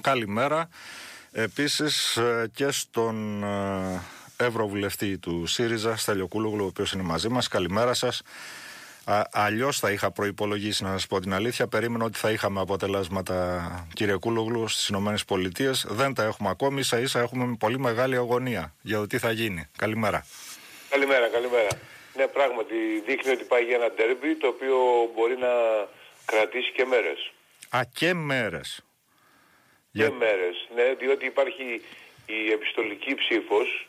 Καλημέρα. Επίσης ε, και στον ε, Ευρωβουλευτή του ΣΥΡΙΖΑ, Στέλιο Κούλογλου, ο οποίος είναι μαζί μας. Καλημέρα σας. Αλλιώς θα είχα προπολογίσει, να σας πω την αλήθεια. Περίμενα ότι θα είχαμε αποτελέσματα, κύριε Κούλογλου, στις ΗΠΑ. Δεν τα έχουμε ακόμη. σα ίσα έχουμε πολύ μεγάλη αγωνία για το τι θα γίνει. Καλημέρα. Καλημέρα, καλημέρα. Ναι, πράγματι δείχνει ότι πάει για ένα τέρμπι το οποίο μπορεί να κρατήσει και μέρες. Α, και μέρες. Και για... μέρες, ναι, διότι υπάρχει η επιστολική ψήφος.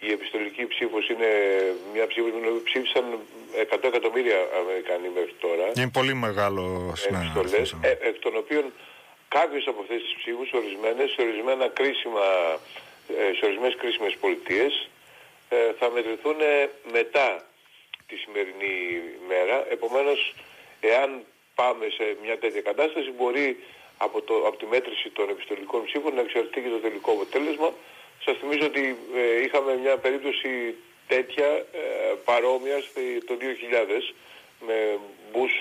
Η επιστολική ψήφος είναι μια ψήφος που ψήφισαν 100 εκατομμύρια Αμερικανοί μέχρι τώρα. Είναι πολύ μεγάλο επιστολές, ε, εκ των οποίων κάποιες από αυτές τις ψήφους, ορισμένες, σε ορισμένα κρίσιμα, ε, σε ορισμένες κρίσιμες πολιτείες, ε, θα μετρηθούν μετά τη σημερινή μέρα. Επομένως, εάν πάμε σε μια τέτοια κατάσταση, μπορεί από, το, από τη μέτρηση των επιστολικών ψήφων να εξαρτηθεί και το τελικό αποτέλεσμα. Σας θυμίζω ότι ε, είχαμε μια περίπτωση τέτοια ε, παρόμοιας το 2000 με Μπούς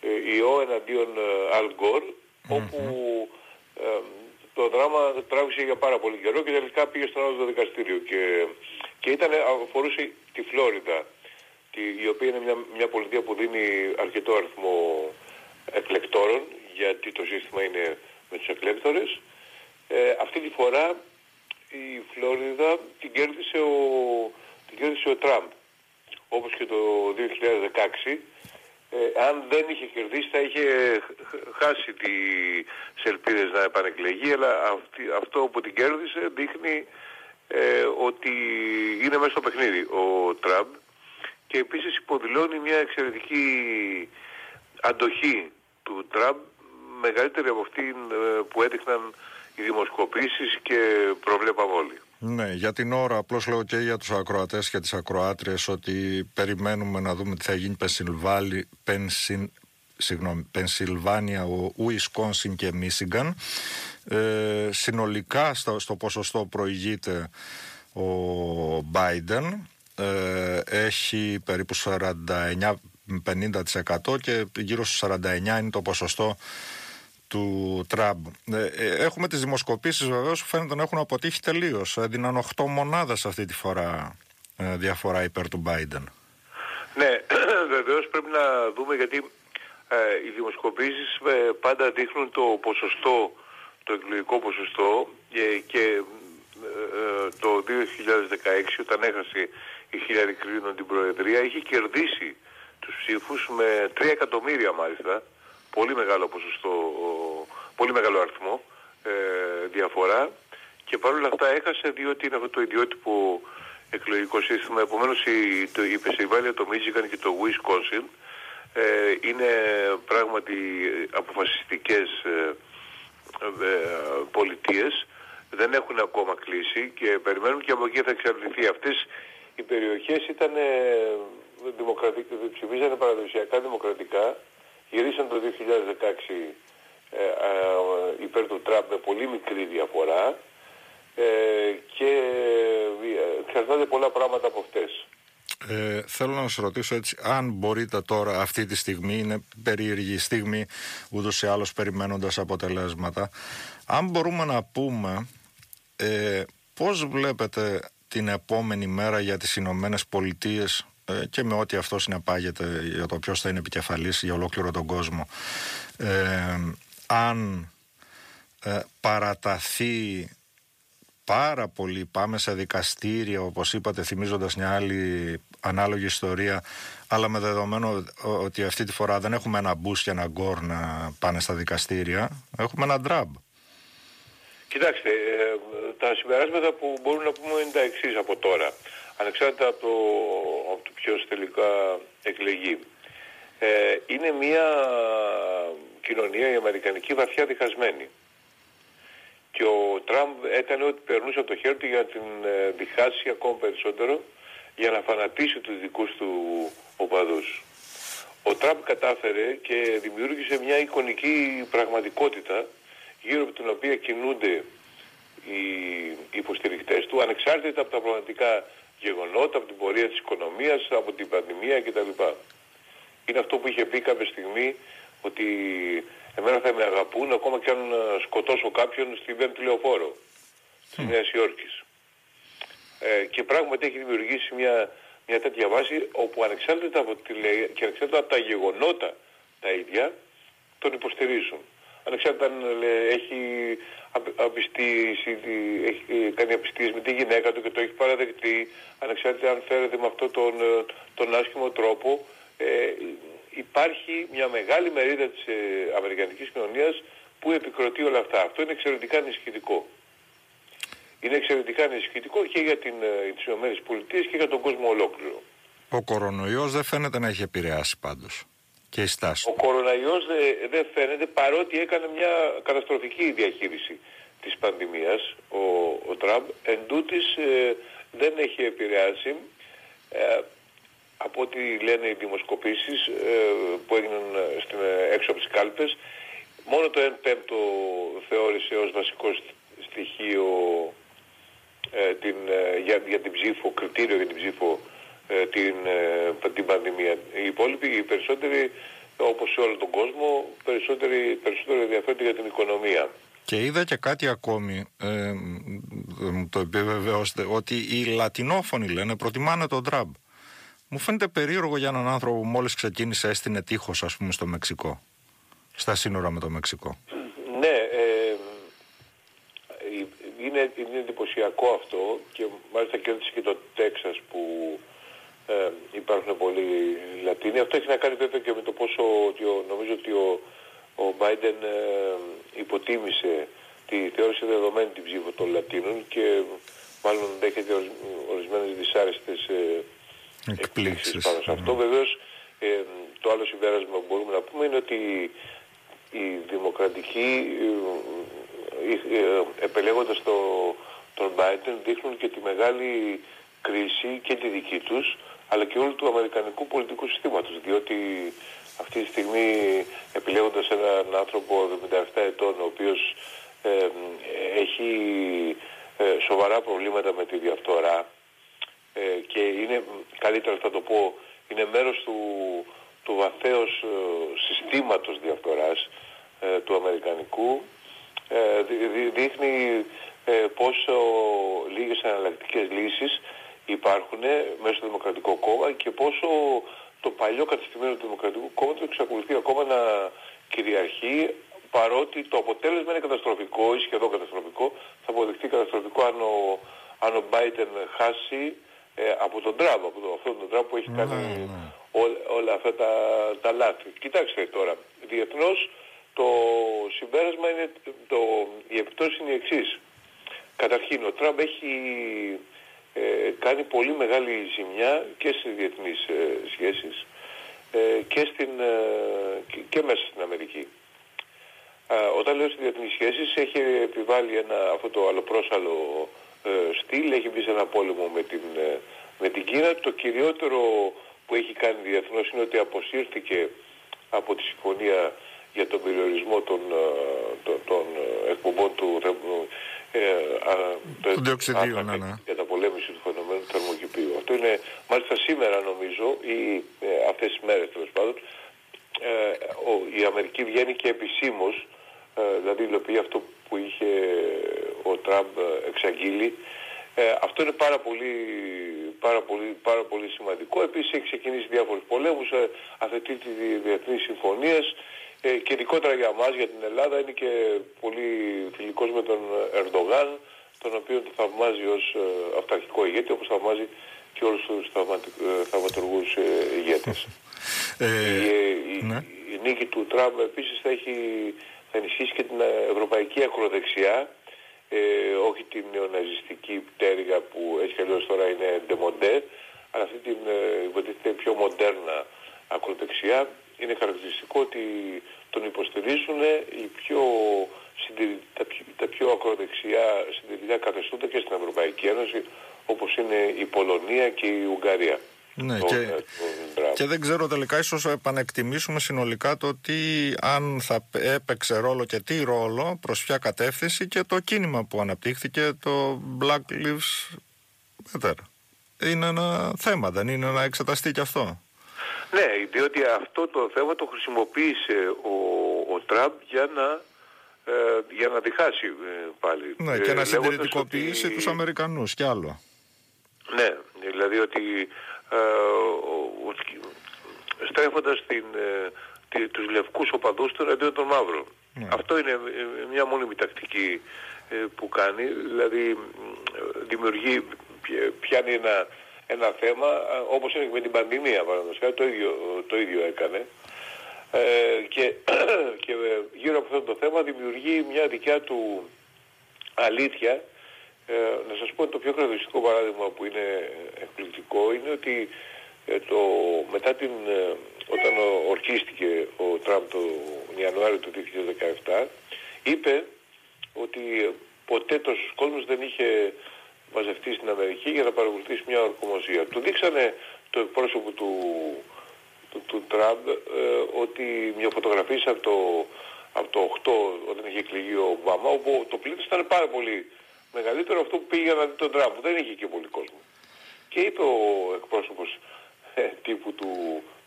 ε, ιό εναντίον Αλ Γκορ όπου το δράμα τράβησε για πάρα πολύ καιρό και τελικά πήγε στον άλλο δικαστήριο και, και ήταν, αφορούσε τη Φλόριδα τη, η οποία είναι μια, μια πολιτεία που δίνει αρκετό αριθμό εκλεκτόρων γιατί το σύστημα είναι με τους εκλέκτορες αυτή τη φορά η Φλόριδα την κέρδισε ο, την κέρδισε ο Τραμπ. Όπως και το 2016. Ε, αν δεν είχε κερδίσει θα είχε χάσει τις ελπίδες να επανεκλεγεί αλλά αυτό που την κέρδισε δείχνει ε, ότι είναι μέσα στο παιχνίδι ο Τραμπ και επίσης υποδηλώνει μια εξαιρετική αντοχή του Τραμπ μεγαλύτερη από αυτή ε, που έδειχναν οι δημοσκοπήσεις και προβλέπαμε όλοι. Ναι, για την ώρα απλώς λέω και για τους ακροατές και τις ακροάτριες ότι περιμένουμε να δούμε τι θα γίνει Πενσιν, συγγνώμη, Πενσιλβάνια, ο Ουισκόνσιν και Μίσιγκαν. Ε, συνολικά στο, στο ποσοστό προηγείται ο Biden. Ε, έχει περίπου 49-50% και γύρω στους 49 είναι το ποσοστό του Τραμπ. Ε, ε, έχουμε τις δημοσκοπήσεις βεβαίως που φαίνεται να έχουν αποτύχει τελείως. Έδιναν 8 μονάδες αυτή τη φορά ε, διαφορά υπέρ του Biden. Ναι, βεβαίως πρέπει να δούμε γιατί ε, οι δημοσκοπήσεις πάντα δείχνουν το ποσοστό, το εκλογικό ποσοστό και το 2016 όταν έχασε η Χίλιαρη Κλίνον την Προεδρία είχε κερδίσει τους ψήφους με 3 εκατομμύρια μάλιστα πολύ μεγάλο ποσοστό, πολύ μεγάλο αριθμό ε, διαφορά και παρόλα αυτά έχασε διότι είναι αυτό το ιδιότυπο εκλογικό σύστημα. Επομένως η, το, η Πεσιβάλια, το Μίζικαν και το Wisconsin ε, είναι πράγματι αποφασιστικές ε, ε, πολιτείες. Δεν έχουν ακόμα κλείσει και περιμένουν και από εκεί θα εξαρτηθεί. Αυτές οι περιοχές ήταν ε, δημοκρατικές, ψηφίζανε παραδοσιακά δημοκρατικά γυρίσαν το 2016 ε, ε, υπέρ του Τραμπ με πολύ μικρή διαφορά ε, και ε, εξαρτάται πολλά πράγματα από αυτές. Ε, θέλω να σας ρωτήσω έτσι, αν μπορείτε τώρα αυτή τη στιγμή, είναι περίεργη στιγμή ούτως ή άλλως περιμένοντας αποτελέσματα, αν μπορούμε να πούμε ε, πώς βλέπετε την επόμενη μέρα για τις Ηνωμένες Πολιτείες ε, και με ό,τι αυτό συνεπάγεται για το ποιος θα είναι επικεφαλής για ολόκληρο τον κόσμο. Ε, αν ε, παραταθεί πάρα πολύ πάμε σε δικαστήρια όπως είπατε θυμίζοντας μια άλλη ανάλογη ιστορία αλλά με δεδομένο ότι αυτή τη φορά δεν έχουμε ένα μπούς και ένα γκορ να πάνε στα δικαστήρια έχουμε ένα ντραμπ Κοιτάξτε, τα συμπεράσματα που μπορούμε να πούμε είναι τα εξής από τώρα ανεξάρτητα από το, από το ποιος τελικά εκλεγεί. Ε, είναι μια κοινωνία η αμερικανική βαθιά διχασμένη. Και ο Τραμπ έκανε ό,τι περνούσε από το χέρι του για να την ε, διχάσει ακόμα περισσότερο για να φανατίσει τους δικούς του οπαδούς. Ο Τραμπ κατάφερε και δημιούργησε μια εικονική πραγματικότητα γύρω από την οποία κινούνται οι υποστηρικτές του ανεξάρτητα από τα πραγματικά γεγονότα, από την πορεία της οικονομίας, από την πανδημία κτλ. Είναι αυτό που είχε πει κάποια στιγμή ότι Εμένα θα με αγαπούν ακόμα και αν ε, σκοτώσω κάποιον στην πέμπτη λεωφόρο της mm. Νέας Υόρκης. Ε, και πράγματι έχει δημιουργήσει μια, μια τέτοια βάση όπου ανεξάρτητα από τη λέει και ανεξάρτητα από τα γεγονότα τα ίδια τον υποστηρίζουν. Ανεξάρτητα αν έχει, απιστήσει, έχει κάνει απιστίες με τη γυναίκα του και το έχει παραδεχτεί, ανεξάρτητα αν φέρεται με αυτόν τον, τον άσχημο τρόπο, ε, υπάρχει μια μεγάλη μερίδα της ε, Αμερικανικής κοινωνίας που επικροτεί όλα αυτά. Αυτό είναι εξαιρετικά ενισχυτικό. Είναι εξαιρετικά ενισχυτικό και για την, ε, τις ΗΠΑ και για τον κόσμο ολόκληρο. Ο κορονοϊός δεν φαίνεται να έχει επηρεάσει πάντως και η στάση. Ο κορονοϊός δεν δε φαίνεται παρότι έκανε μια καταστροφική διαχείριση της πανδημίας ο, ο Τραμπ. Εν τούτης, ε, δεν έχει επηρεάσει ε, από ό,τι λένε οι δημοσκοπήσεις ε, που έγιναν στην, έξω από τις κάλπες μόνο το 1 πέμπτο θεώρησε ως βασικό στοιχείο την, για, για την ψήφο, κριτήριο για την ψήφο ε, την, ε, την πανδημία. Οι υπόλοιποι, οι περισσότεροι, όπως σε όλο τον κόσμο, περισσότεροι, περισσότερο ενδιαφέρονται για την οικονομία. Και είδα και κάτι ακόμη, ε, το επιβεβαιώστε, ότι οι λατινόφωνοι λένε προτιμάνε τον Τραμπ. Μου φαίνεται περίεργο για έναν άνθρωπο που μόλις ξεκίνησε έστεινε τείχος ας πούμε στο Μεξικό, στα σύνορα με το Μεξικό. Ναι, ε, είναι, είναι εντυπωσιακό αυτό και μάλιστα κέρδισε και το Τέξας που ε, υπάρχουν πολλοί Λατίνοι. Αυτό έχει να κάνει βέβαια και με το πόσο ότι ο, νομίζω ότι ο, ο Biden ε, υποτίμησε τη θεώρηση δεδομένη την ψήφο των Λατίνων και μάλλον δέχεται ορισμένες δυσάρεστες ε, εκπλήξεις πάνω σε αυτό. Βεβαίως ε, το άλλο συμπέρασμα που μπορούμε να πούμε είναι ότι οι δημοκρατικοί ε, ε, επελέγοντας το, τον Biden δείχνουν και τη μεγάλη κρίση και τη δική τους αλλά και όλου του αμερικανικού πολιτικού συστήματος διότι αυτή τη στιγμή επιλέγοντας έναν άνθρωπο 77 ετών ο οποίος έχει ε, σοβαρά προβλήματα με τη διαφθορά ε, και είναι, καλύτερα θα το πω, είναι μέρος του, του βαθέως ε, συστήματος διαφθοράς του αμερικανικού δείχνει πόσο λίγες αναλλακτικές λύσεις υπάρχουν μέσα στο Δημοκρατικό Κόμμα και πόσο το παλιό κατεστημένο του Δημοκρατικού Κόμματος εξακολουθεί ακόμα να κυριαρχεί παρότι το αποτέλεσμα είναι καταστροφικό ή σχεδόν καταστροφικό, θα αποδειχθεί καταστροφικό αν ο, αν ο Biden χάσει ε, από τον Τραμπ, από τον, αυτόν τον Τραμπ που έχει κάνει ναι, ναι. όλα αυτά τα, τα λάθη. Κοιτάξτε τώρα, διεθνώς το συμπέρασμα είναι, το, η επιπτώση είναι η εξής. Καταρχήν, ο Τραμπ έχει ε, κάνει πολύ μεγάλη ζημιά και στις διεθνείς ε, σχέσεις ε, και, στην, και, και, μέσα στην Αμερική. όταν λέω στις διεθνείς σχέσεις έχει επιβάλει ένα, αυτό το αλλοπρόσαλο στυλ, έχει μπει σε ένα πόλεμο με την, με την Κίνα. Το κυριότερο που έχει κάνει διεθνώς είναι ότι αποσύρθηκε από τη συμφωνία για τον περιορισμό των, των, των εκπομπών του ε, το διοξιδίου, ναι, ναι. για τα πολέμηση του φαινομένου του θερμοκηπίου. Αυτό είναι μάλιστα σήμερα νομίζω ή ε, αυτές τις μέρες τέλος πάντων ε, ο, η Αμερική βγαίνει και επισήμως ε, δηλαδή υλοποιεί αυτό που είχε ο Τραμπ εξαγγείλει ε, αυτό είναι πάρα πολύ, πάρα, πολύ, πάρα πολύ σημαντικό. Επίσης έχει ξεκινήσει διάφορους πολέμους, ε, αθετεί τη διεθνή συμφωνίες ε, και ειδικότερα για μας, για την Ελλάδα, είναι και πολύ φιλικός με τον Ερντογάν, τον οποίο το θαυμάζει ως ε, αυταρχικό ηγέτη, όπως θαυμάζει και όλους τους ε, θαυματουργούς ε, ηγέτες. Ε, η, ναι. η, νίκη του Τραμπ επίσης θα, έχει, θα ενισχύσει και την ευρωπαϊκή ακροδεξιά, ε, όχι την νεοναζιστική πτέρυγα που έτσι αλλιώς τώρα είναι ντεμοντέ, αλλά αυτή την υποτίθεται πιο μοντέρνα ακροδεξιά είναι χαρακτηριστικό ότι τον υποστηρίζουν οι πιο τα, πιο, τα πιο ακροδεξιά συντηρητικά καθεστώτα και στην Ευρωπαϊκή Ένωση όπως είναι η Πολωνία και η Ουγγαρία. Ναι, και, ε, και δεν ξέρω τελικά ίσως επανεκτιμήσουμε συνολικά το τι αν θα έπαιξε ρόλο και τι ρόλο προς ποια κατεύθυνση και το κίνημα που αναπτύχθηκε το Black Lives Matter. Είναι ένα θέμα, δεν είναι να εξεταστεί και αυτό. Ναι, διότι αυτό το θέμα το χρησιμοποίησε ο, ο Τραμπ για να, ε, για να διχάσει ε, πάλι. Ναι, και να συντηρητικοποιήσει ότι... τους Αμερικανούς κι άλλο. Ναι, δηλαδή ότι ε, στρέφοντας την, ε, τους λευκούς οπαδούς του εναντίον των μαύρων. Ναι. Αυτό είναι μια μόνιμη τακτική που κάνει, δηλαδή δημιουργεί, πιάνει ένα ένα θέμα όπως είναι με την πανδημία παραδοσιακά το ίδιο, το ίδιο έκανε. Ε, και, και γύρω από αυτό το θέμα δημιουργεί μια δικιά του αλήθεια. Ε, να σας πω το πιο χαρακτηριστικό παράδειγμα που είναι εκπληκτικό είναι ότι ε, το, μετά την, ε, όταν ορκίστηκε ο Τραμπ το Ιανουάριο του 2017 είπε ότι ποτέ τόσος κόσμος δεν είχε μαζευτεί στην Αμερική για να παρακολουθήσει μια ορκομοσία. Του δείξανε το εκπρόσωπο του, του, του Τραμπ ε, ότι μια φωτογραφία από το, από το 8 όταν είχε εκλεγεί ο Ομπάμα όπου το πλήθος ήταν πάρα πολύ μεγαλύτερο αυτό που πήγε να δει τον Τραμπ. Δεν είχε και πολύ κόσμο. Και είπε ο εκπρόσωπος ε, τύπου του,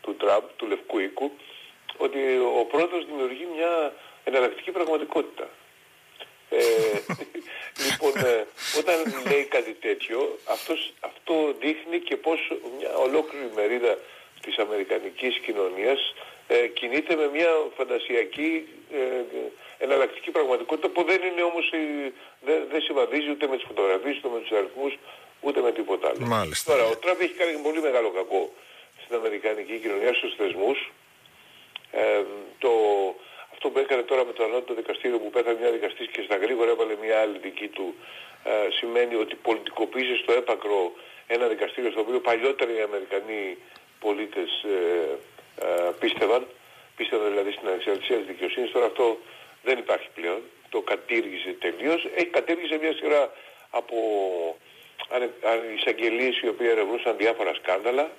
του Τραμπ, του Λευκού Οίκου, ότι ο πρόεδρος δημιουργεί μια εναλλακτική πραγματικότητα. Ε, λοιπόν, ε, όταν λέει κάτι τέτοιο, αυτός, αυτό δείχνει και πώς μια ολόκληρη μερίδα της αμερικανικής κοινωνίας ε, κινείται με μια φαντασιακή ε, εναλλακτική πραγματικότητα που δεν είναι όμως, δεν, δεν συμβαδίζει ούτε με τις φωτογραφίες, ούτε με τους αριθμούς, ούτε με τίποτα άλλο. Μάλιστα. Τώρα, ο Τραμπ έχει κάνει πολύ μεγάλο κακό στην αμερικανική κοινωνία, στους θεσμούς. Ε, το, αυτό που έκανε τώρα με το ανώτατο δικαστήριο που πέθανε μια δικαστής και στα γρήγορα έβαλε μια άλλη δική του ε, σημαίνει ότι πολιτικοποίησε στο έπακρο ένα δικαστήριο στο οποίο παλιότερα οι Αμερικανοί πολίτες ε, ε, πίστευαν, πίστευαν δηλαδή στην ανεξαρτησία της δικαιοσύνης, τώρα αυτό δεν υπάρχει πλέον, το κατήργησε τελείως, έχει κατήργησε μια σειρά από εισαγγελίες οι οποίοι ερευνούσαν διάφορα σκάνδαλα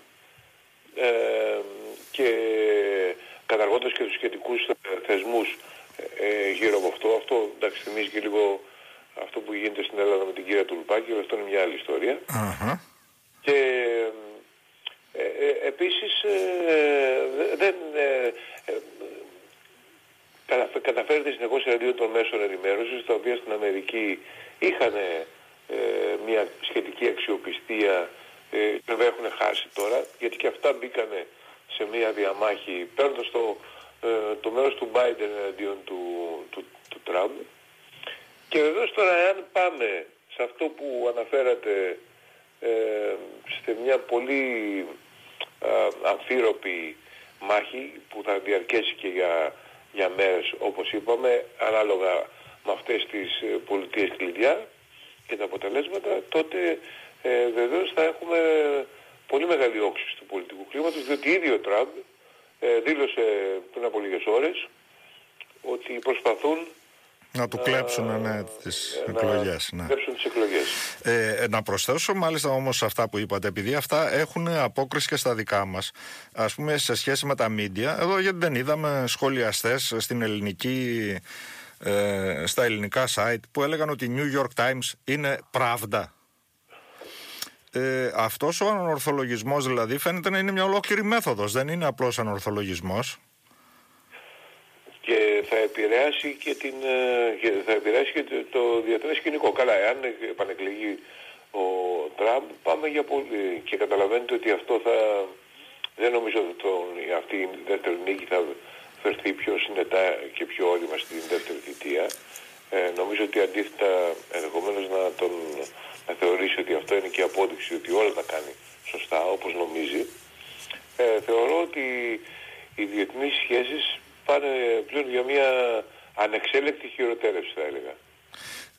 ε, και καταργώντας και τους σχετικούς ε, θεσμούς ε, ε, γύρω από αυτό. Αυτό εντάξει θυμίζει και λίγο αυτό που γίνεται στην Ελλάδα με την κυρία Τουλπάκη, αλλά αυτό είναι μια άλλη Και ε, ε, επίσης δεν καταφέρεται συνεχώς εναντίον των μέσων ενημέρωσης, τα οποία στην Αμερική είχαν μια σχετική αξιοπιστία, βέβαια έχουν χάσει τώρα, γιατί και αυτά μπήκανε σε μια διαμάχη παίρνοντας το, ε, το μέρος του Biden εναντίον του, του, του Τραμπ. Και βεβαίως τώρα εάν πάμε σε αυτό που αναφέρατε ε, σε μια πολύ ε, αμφίροπη μάχη που θα διαρκέσει και για, για μέρες όπως είπαμε ανάλογα με αυτές τις ε, πολιτείες κλειδιά και τα αποτελέσματα τότε ε, βεβαίως θα έχουμε πολύ μεγάλη όξυση του πολιτικού κλίματος, διότι ήδη ο Τραμπ ε, δήλωσε πριν από λίγες ώρες ότι προσπαθούν να του κλέψουν ναι, τις να εκλογές. Να κλέψουν τις εκλογές. Ε, να προσθέσω μάλιστα όμως αυτά που είπατε, επειδή αυτά έχουν απόκριση και στα δικά μας, ας πούμε σε σχέση με τα μίντια, εδώ γιατί δεν είδαμε σχολιαστές στην ελληνική, ε, στα ελληνικά site που έλεγαν ότι η New York Times είναι pravda ε, αυτός ο ανορθολογισμός δηλαδή φαίνεται να είναι μια ολόκληρη μέθοδος, δεν είναι απλώς ανορθολογισμός. Και θα επηρεάσει και, την, ε, θα επηρεάσει και το διεθνές σκηνικό. Καλά, εάν επανεκλεγεί ο Τραμπ πάμε για πολύ και καταλαβαίνετε ότι αυτό θα δεν νομίζω ότι τον, αυτή η δεύτερη νίκη θα φερθεί πιο συνετά και πιο όρημα στην δεύτερη θητεία. Ε, νομίζω ότι αντίθετα ενδεχομένως να τον να θεωρήσει ότι αυτό είναι και απόδειξη ότι όλα τα κάνει σωστά όπως νομίζει, ε, θεωρώ ότι οι διεθνείς σχέσεις πάνε πλέον για μια ανεξέλεκτη χειροτέρευση θα έλεγα.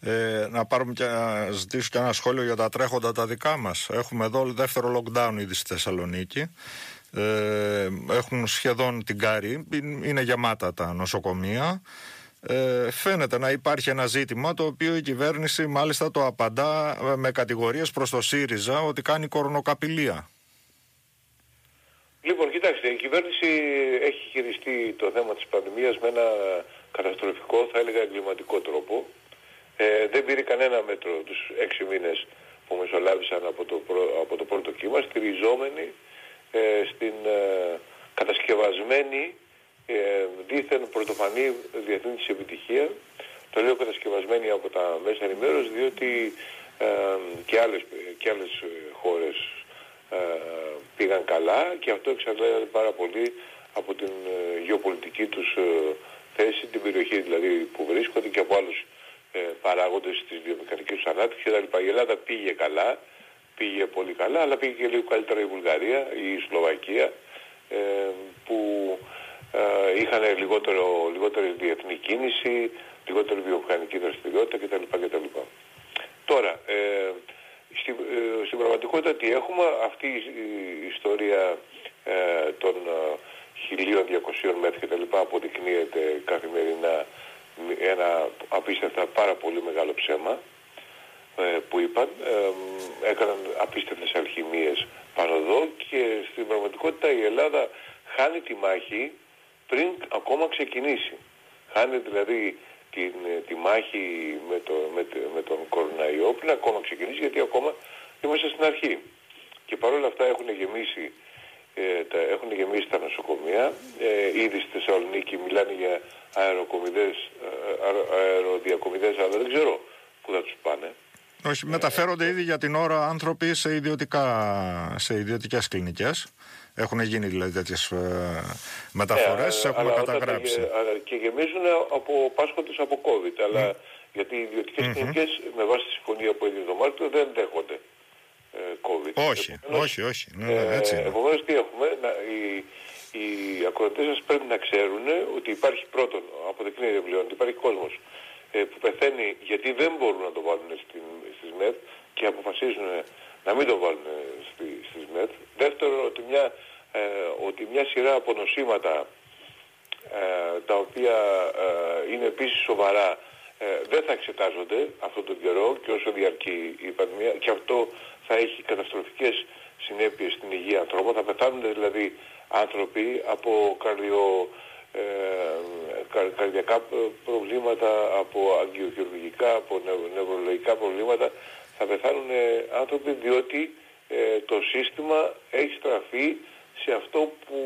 Ε, να πάρουμε και να ζητήσω και ένα σχόλιο για τα τρέχοντα τα δικά μας. Έχουμε εδώ δεύτερο lockdown ήδη στη Θεσσαλονίκη. Ε, έχουν σχεδόν την κάρη, είναι γεμάτα τα νοσοκομεία ε, φαίνεται να υπάρχει ένα ζήτημα το οποίο η κυβέρνηση μάλιστα το απαντά ε, με κατηγορίες προς το ΣΥΡΙΖΑ ότι κάνει κορονοκαπηλεία. Λοιπόν, κοιτάξτε, η κυβέρνηση έχει χειριστεί το θέμα της πανδημίας με ένα καταστροφικό, θα έλεγα εγκληματικό τρόπο. Ε, δεν πήρε κανένα μέτρο τους έξι μήνες που μεσολάβησαν από το, από το πρώτο κύμα, στηριζόμενοι στην κατασκευασμένη δίθεν πρωτοφανή διεθνή της επιτυχία. Το λέω κατασκευασμένη από τα μέσα ενημέρωσης διότι και άλλες, και άλλες χώρες πήγαν καλά και αυτό εξαρτάται πάρα πολύ από την γεωπολιτική τους θέση, την περιοχή δηλαδή που βρίσκονται και από άλλους ε, παράγοντες της βιομηχανικής τους ανάπτυξης κτλ. Η Ελλάδα πήγε καλά, πήγε πολύ καλά, αλλά πήγε και λίγο καλύτερα η Βουλγαρία ή η Σλοβακία ε, που ε, είχαν λιγότερο, λιγότερη διεθνή κίνηση, λιγότερη βιομηχανική δραστηριότητα κτλ. κτλ. Τώρα, ε, στην, ε, στην πραγματικότητα τι έχουμε, αυτή η ιστορία ε, των 1200 μέτρων και τα λοιπά αποδεικνύεται καθημερινά ένα απίστευτα πάρα πολύ μεγάλο ψέμα ε, που είπαν. Ε, έκαναν απίστευτες αλχημίες πάνω εδώ και στην πραγματικότητα η Ελλάδα χάνει τη μάχη πριν ακόμα ξεκινήσει. Χάνει δηλαδή την, τη μάχη με, το, με, με τον κοροναϊό πριν ακόμα ξεκινήσει γιατί ακόμα είμαστε στην αρχή. Και παρόλα αυτά έχουν γεμίσει ε, τα, έχουν γεμίσει τα νοσοκομεία. Ε, ήδη στη Θεσσαλονίκη μιλάνε για αεροκομιδές, ε, αεροδιακομιδές, αλλά δεν ξέρω πού θα τους πάνε. Όχι, μεταφέρονται ήδη για την ώρα άνθρωποι σε, ιδιωτικά, σε ιδιωτικές κλινικές. Έχουν γίνει δηλαδή τέτοιες μεταφορές, ε, έχουμε καταγράψει. Και, και γεμίζουν από πάσχοντε από COVID. Αλλά γιατί οι ιδιωτικές mm-hmm. κλινικές με βάση τη συμφωνία που έγινε το Μάρτιο δεν δέχονται. COVID. Όχι, όχι, όχι. Ναι, ναι, έτσι ε, επομένως τι έχουμε, να, οι, οι ακροατές σας πρέπει να ξέρουν ότι υπάρχει πρώτον, αποδεικνύεται πλέον, ότι υπάρχει κόσμος ε, που πεθαίνει γιατί δεν μπορούν να το βάλουν στην, στις ΜΕΘ και αποφασίζουν να μην το βάλουν στη, στις ΜΕΘ. Δεύτερον, ότι μια, ε, ότι μια σειρά από νοσήματα ε, τα οποία ε, είναι επίσης σοβαρά ε, δεν θα εξετάζονται αυτόν τον καιρό και όσο διαρκεί η πανδημία και αυτό θα έχει καταστροφικές συνέπειες στην υγεία ανθρώπων. Θα πεθάνουν δηλαδή άνθρωποι από καρδιο, ε, καρδιακά προβλήματα, από αγγειοχειρουργικά, από νευρολογικά προβλήματα. Θα πεθάνουν άνθρωποι διότι ε, το σύστημα έχει στραφεί σε αυτό που,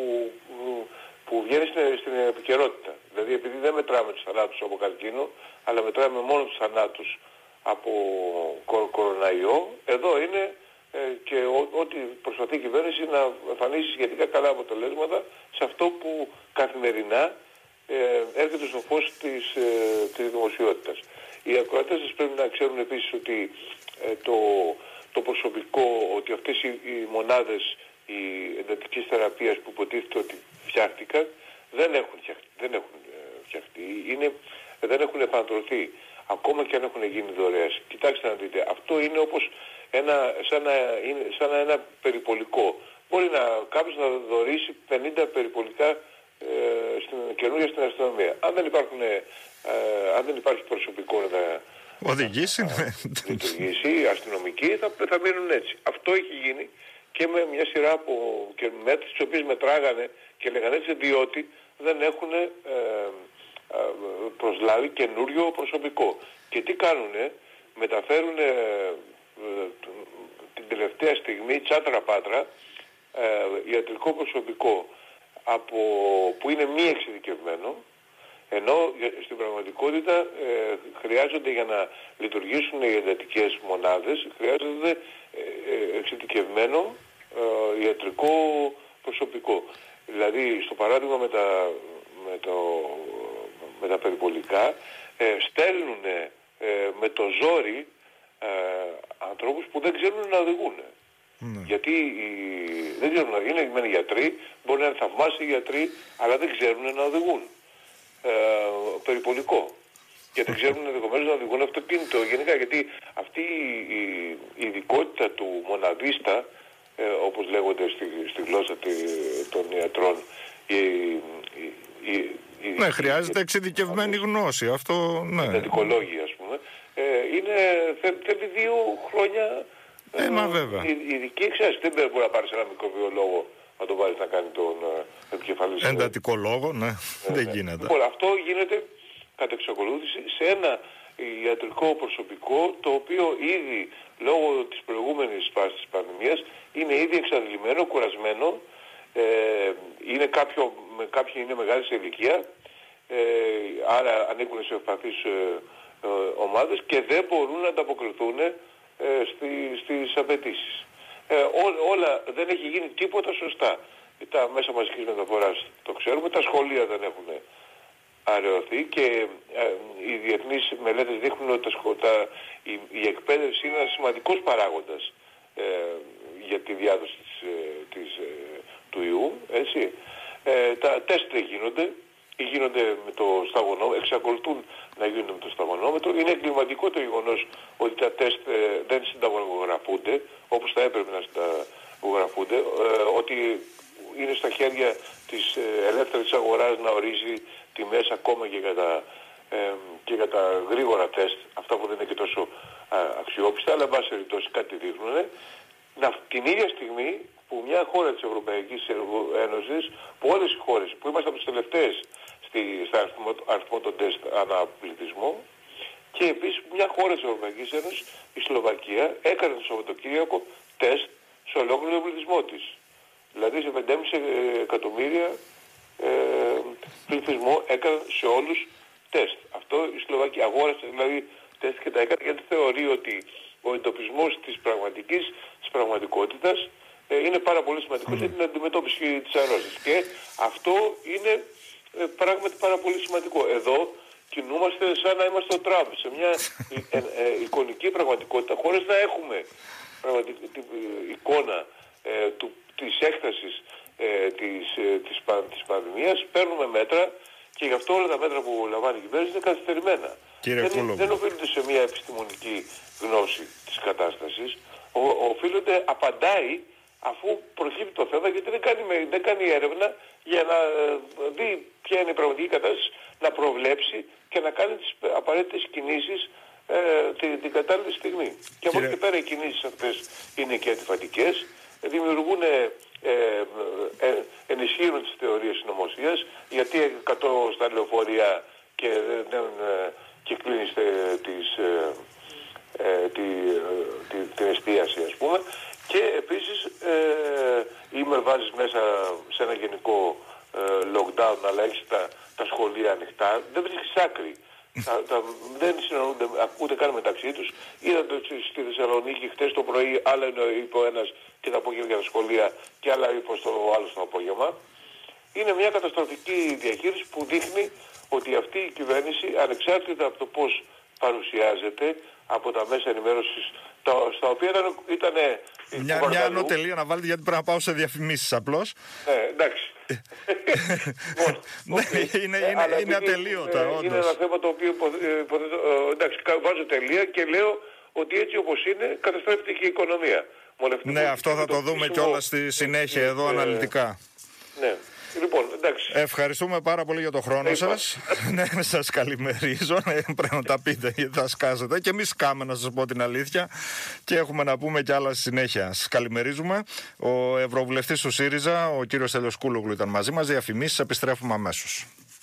που βγαίνει στην, στην επικαιρότητα. Δηλαδή επειδή δεν μετράμε τους θανάτους από καρκίνο, αλλά μετράμε μόνο τους θανάτους από κοροναϊό, εδώ είναι ε, και ό,τι προσπαθεί η κυβέρνηση να εμφανίσει σχετικά καλά αποτελέσματα σε αυτό που καθημερινά ε, έρχεται στο φως της, ε, της δημοσιότητας. Οι ακροατές σας πρέπει να ξέρουν επίσης ότι ε, το, το προσωπικό, ότι αυτές οι, οι μονάδες οι εντατικής θεραπείας που υποτίθεται ότι φτιάχτηκαν δεν έχουν, δεν έχουν φτιαχτεί, είναι, δεν έχουν επανατρωθεί ακόμα και αν έχουν γίνει δωρεές. Κοιτάξτε να δείτε, αυτό είναι όπως ένα, σαν, να, είναι, σαν ένα περιπολικό. Μπορεί να κάποιος να δωρήσει 50 περιπολικά ε, στην, καινούργια στην αστυνομία. Αν δεν, υπάρχουν, ε, αν δεν υπάρχει προσωπικό να τα οδηγήσει, ναι. λειτουργήσει, αστυνομική, θα, θα μείνουν έτσι. Αυτό έχει γίνει και με μια σειρά από και μέτρες τις οποίες μετράγανε και λέγανε έτσι διότι δεν έχουν ε, ε, προσλάβει καινούριο προσωπικό. Και τι κάνουνε, μεταφέρουν ε, την τελευταία στιγμή τσάτρα πάτρα ιατρικό προσωπικό από, που είναι μη εξειδικευμένο ενώ στην πραγματικότητα χρειάζονται για να λειτουργήσουν οι εντατικές μονάδες χρειάζονται ε, εξειδικευμένο ιατρικό προσωπικό. Δηλαδή στο παράδειγμα με τα, με το με τα περιπολικά ε, στέλνουν ε, με το ζόρι ε, ανθρώπους που δεν ξέρουν να οδηγούν. Ναι. Γιατί οι, δεν ξέρουν να είναι μεν γιατροί, μπορεί να είναι θαυμάσιοι γιατροί, αλλά δεν ξέρουν να οδηγούν. Ε, περιπολικό. Και δεν ξέρουν ενδεχομένως να οδηγούν αυτοκίνητο γενικά. Γιατί αυτή η, η ειδικότητα του μοναδίστα, ε, όπως λέγονται στη, στη γλώσσα των ιατρών, η, η, ναι, χρειάζεται εξειδικευμένη γνώση. Αυτό, ναι. Εντατικολόγοι, ας πούμε. Ε, είναι, θέλει δύο χρόνια ε, μα βέβαια. ειδική εξαίρεση. Δεν μπορεί να πάρεις ένα μικροβιολόγο να τον βάλεις να κάνει τον ε, επικεφαλής. Εντατικολόγο, ναι. Ε, Δεν ναι. γίνεται. Λοιπόν, αυτό γίνεται κατά εξακολούθηση σε ένα ιατρικό προσωπικό το οποίο ήδη λόγω της προηγούμενης φάσης της πανδημίας είναι ήδη εξαντλημένο, κουρασμένο ε, είναι κάποιο, κάποιοι είναι μεγάλη σε ηλικία, ε, άρα ανήκουν σε ευπαθείς ε, ε, ομάδες και δεν μπορούν να ανταποκριθούν ε, στη, στις απαιτήσεις. Ε, όλα, δεν έχει γίνει τίποτα σωστά. Τα μέσα μαζικής μεταφοράς το ξέρουμε, τα σχολεία δεν έχουν αραιωθεί και ε, οι διεθνείς μελέτες δείχνουν ότι τα, η, η, εκπαίδευση είναι ένας σημαντικός παράγοντας ε, για τη διάδοση της, της, του ιού. Έτσι. τα τεστ δεν γίνονται, γίνονται με το σταγονόμετρο, εξακολουθούν να γίνονται με το σταγονόμετρο. Είναι εγκληματικό το γεγονός ότι τα τεστ ε, δεν συνταγογραφούνται όπως θα έπρεπε να συνταγογραφούνται, ε, ότι είναι στα χέρια της ε, ελεύθερης αγοράς να ορίζει τιμές ακόμα και για τα, και για τα γρήγορα τεστ, αυτά που δεν είναι και τόσο αξιόπιστα, αλλά εν πάση περιπτώσει κάτι δείχνουν. Να, την ίδια στιγμή που μια χώρα της Ευρωπαϊκής Ένωσης, που όλες οι χώρες, που είμαστε από τις τελευταίες στη, στα αριθμό, αριθμό των τεστ αναπληθυσμό, και επίσης μια χώρα της Ευρωπαϊκής Ένωσης, η Σλοβακία, έκανε το Σαββατοκύριακο τεστ σε ολόκληρο τον πληθυσμό της. Δηλαδή σε 5,5 εκατομμύρια ε, πληθυσμό έκανε σε όλους τεστ. Αυτό η Σλοβακία αγόρασε δηλαδή τεστ και τα έκανε γιατί θεωρεί ότι ο εντοπισμός της πραγματικής, της πραγματικότητας ε, είναι πάρα πολύ σημαντικός για την αντιμετώπιση της αρρώστιας. Και αυτό είναι ε, πράγματι πάρα πολύ σημαντικό. Εδώ κινούμαστε σαν να είμαστε ο Τραμπ σε μια ε, ε, εικονική πραγματικότητα χωρίς να έχουμε πραγματική εικόνα του, της έκτασης της, της, της πανδημίας. Παίρνουμε μέτρα και γι' αυτό όλα τα μέτρα που λαμβάνει η κυβέρνηση είναι καθυστερημένα. δεν, δεν οφείλονται σε μια επιστημονική γνώση της κατάστασης. Ο, οφείλονται, απαντάει αφού προκύπτει το θέμα γιατί δεν κάνει, δεν κάνει έρευνα για να ε, δει ποια είναι η πραγματική κατάσταση, να προβλέψει και να κάνει τις απαραίτητες κινήσεις ε, την, την κατάλληλη στιγμή. Και από εκεί και πέρα οι κινήσεις αυτές είναι και αντιφατικές, δημιουργούν, ε, ε, ε, ενισχύουν τις θεωρίες συνωμοσίας, γιατί 100 στα λεωφορεία και, δεν, ε, και κλείνεις τις, ε, τη, τη, την εστίαση ας πούμε και επίσης ε, ή με βάζεις μέσα σε ένα γενικό ε, lockdown αλλά έχεις τα, τα σχολεία ανοιχτά, δεν βρίσκεις άκρη. τα, τα, δεν συνεννοούνται ούτε καν μεταξύ τους. Είδατε στη Θεσσαλονίκη χτες το πρωί άλλα είπε ο ένας και τα απόγευμα για τα σχολεία και άλλα είπε το άλλος στο απόγευμα. Είναι μια καταστροφική διαχείριση που δείχνει ότι αυτή η κυβέρνηση ανεξάρτητα από το πώς παρουσιάζεται από τα μέσα ενημέρωσης στα οποία ήταν, ήτανε μια, μια ανωτελεία να βάλετε γιατί πρέπει να πάω σε διαφημίσεις απλώς. Ναι, εντάξει. ναι, είναι, είναι, ε, είναι ατελείωτα, όντως. Είναι ένα θέμα το οποίο ε, εντάξει, βάζω τελεία και λέω ότι έτσι όπως είναι καταστρέφεται και η οικονομία. Ναι, αυτό θα το δούμε κιόλας στη συνέχεια εδώ ε, αναλυτικά. Ναι. Λοιπόν, εντάξει. Ευχαριστούμε πάρα πολύ για το χρόνο σας. ναι, σας καλημερίζω. Ναι, πρέπει να τα πείτε γιατί θα σκάσετε. Και εμείς κάμε να σας πω την αλήθεια. Και έχουμε να πούμε κι άλλα στη συνέχεια. Σας καλημερίζουμε. Ο Ευρωβουλευτής του ΣΥΡΙΖΑ, ο κύριος Τελειοσκούλογλου, ήταν μαζί μας. Διαφημίσεις, επιστρέφουμε αμέσως.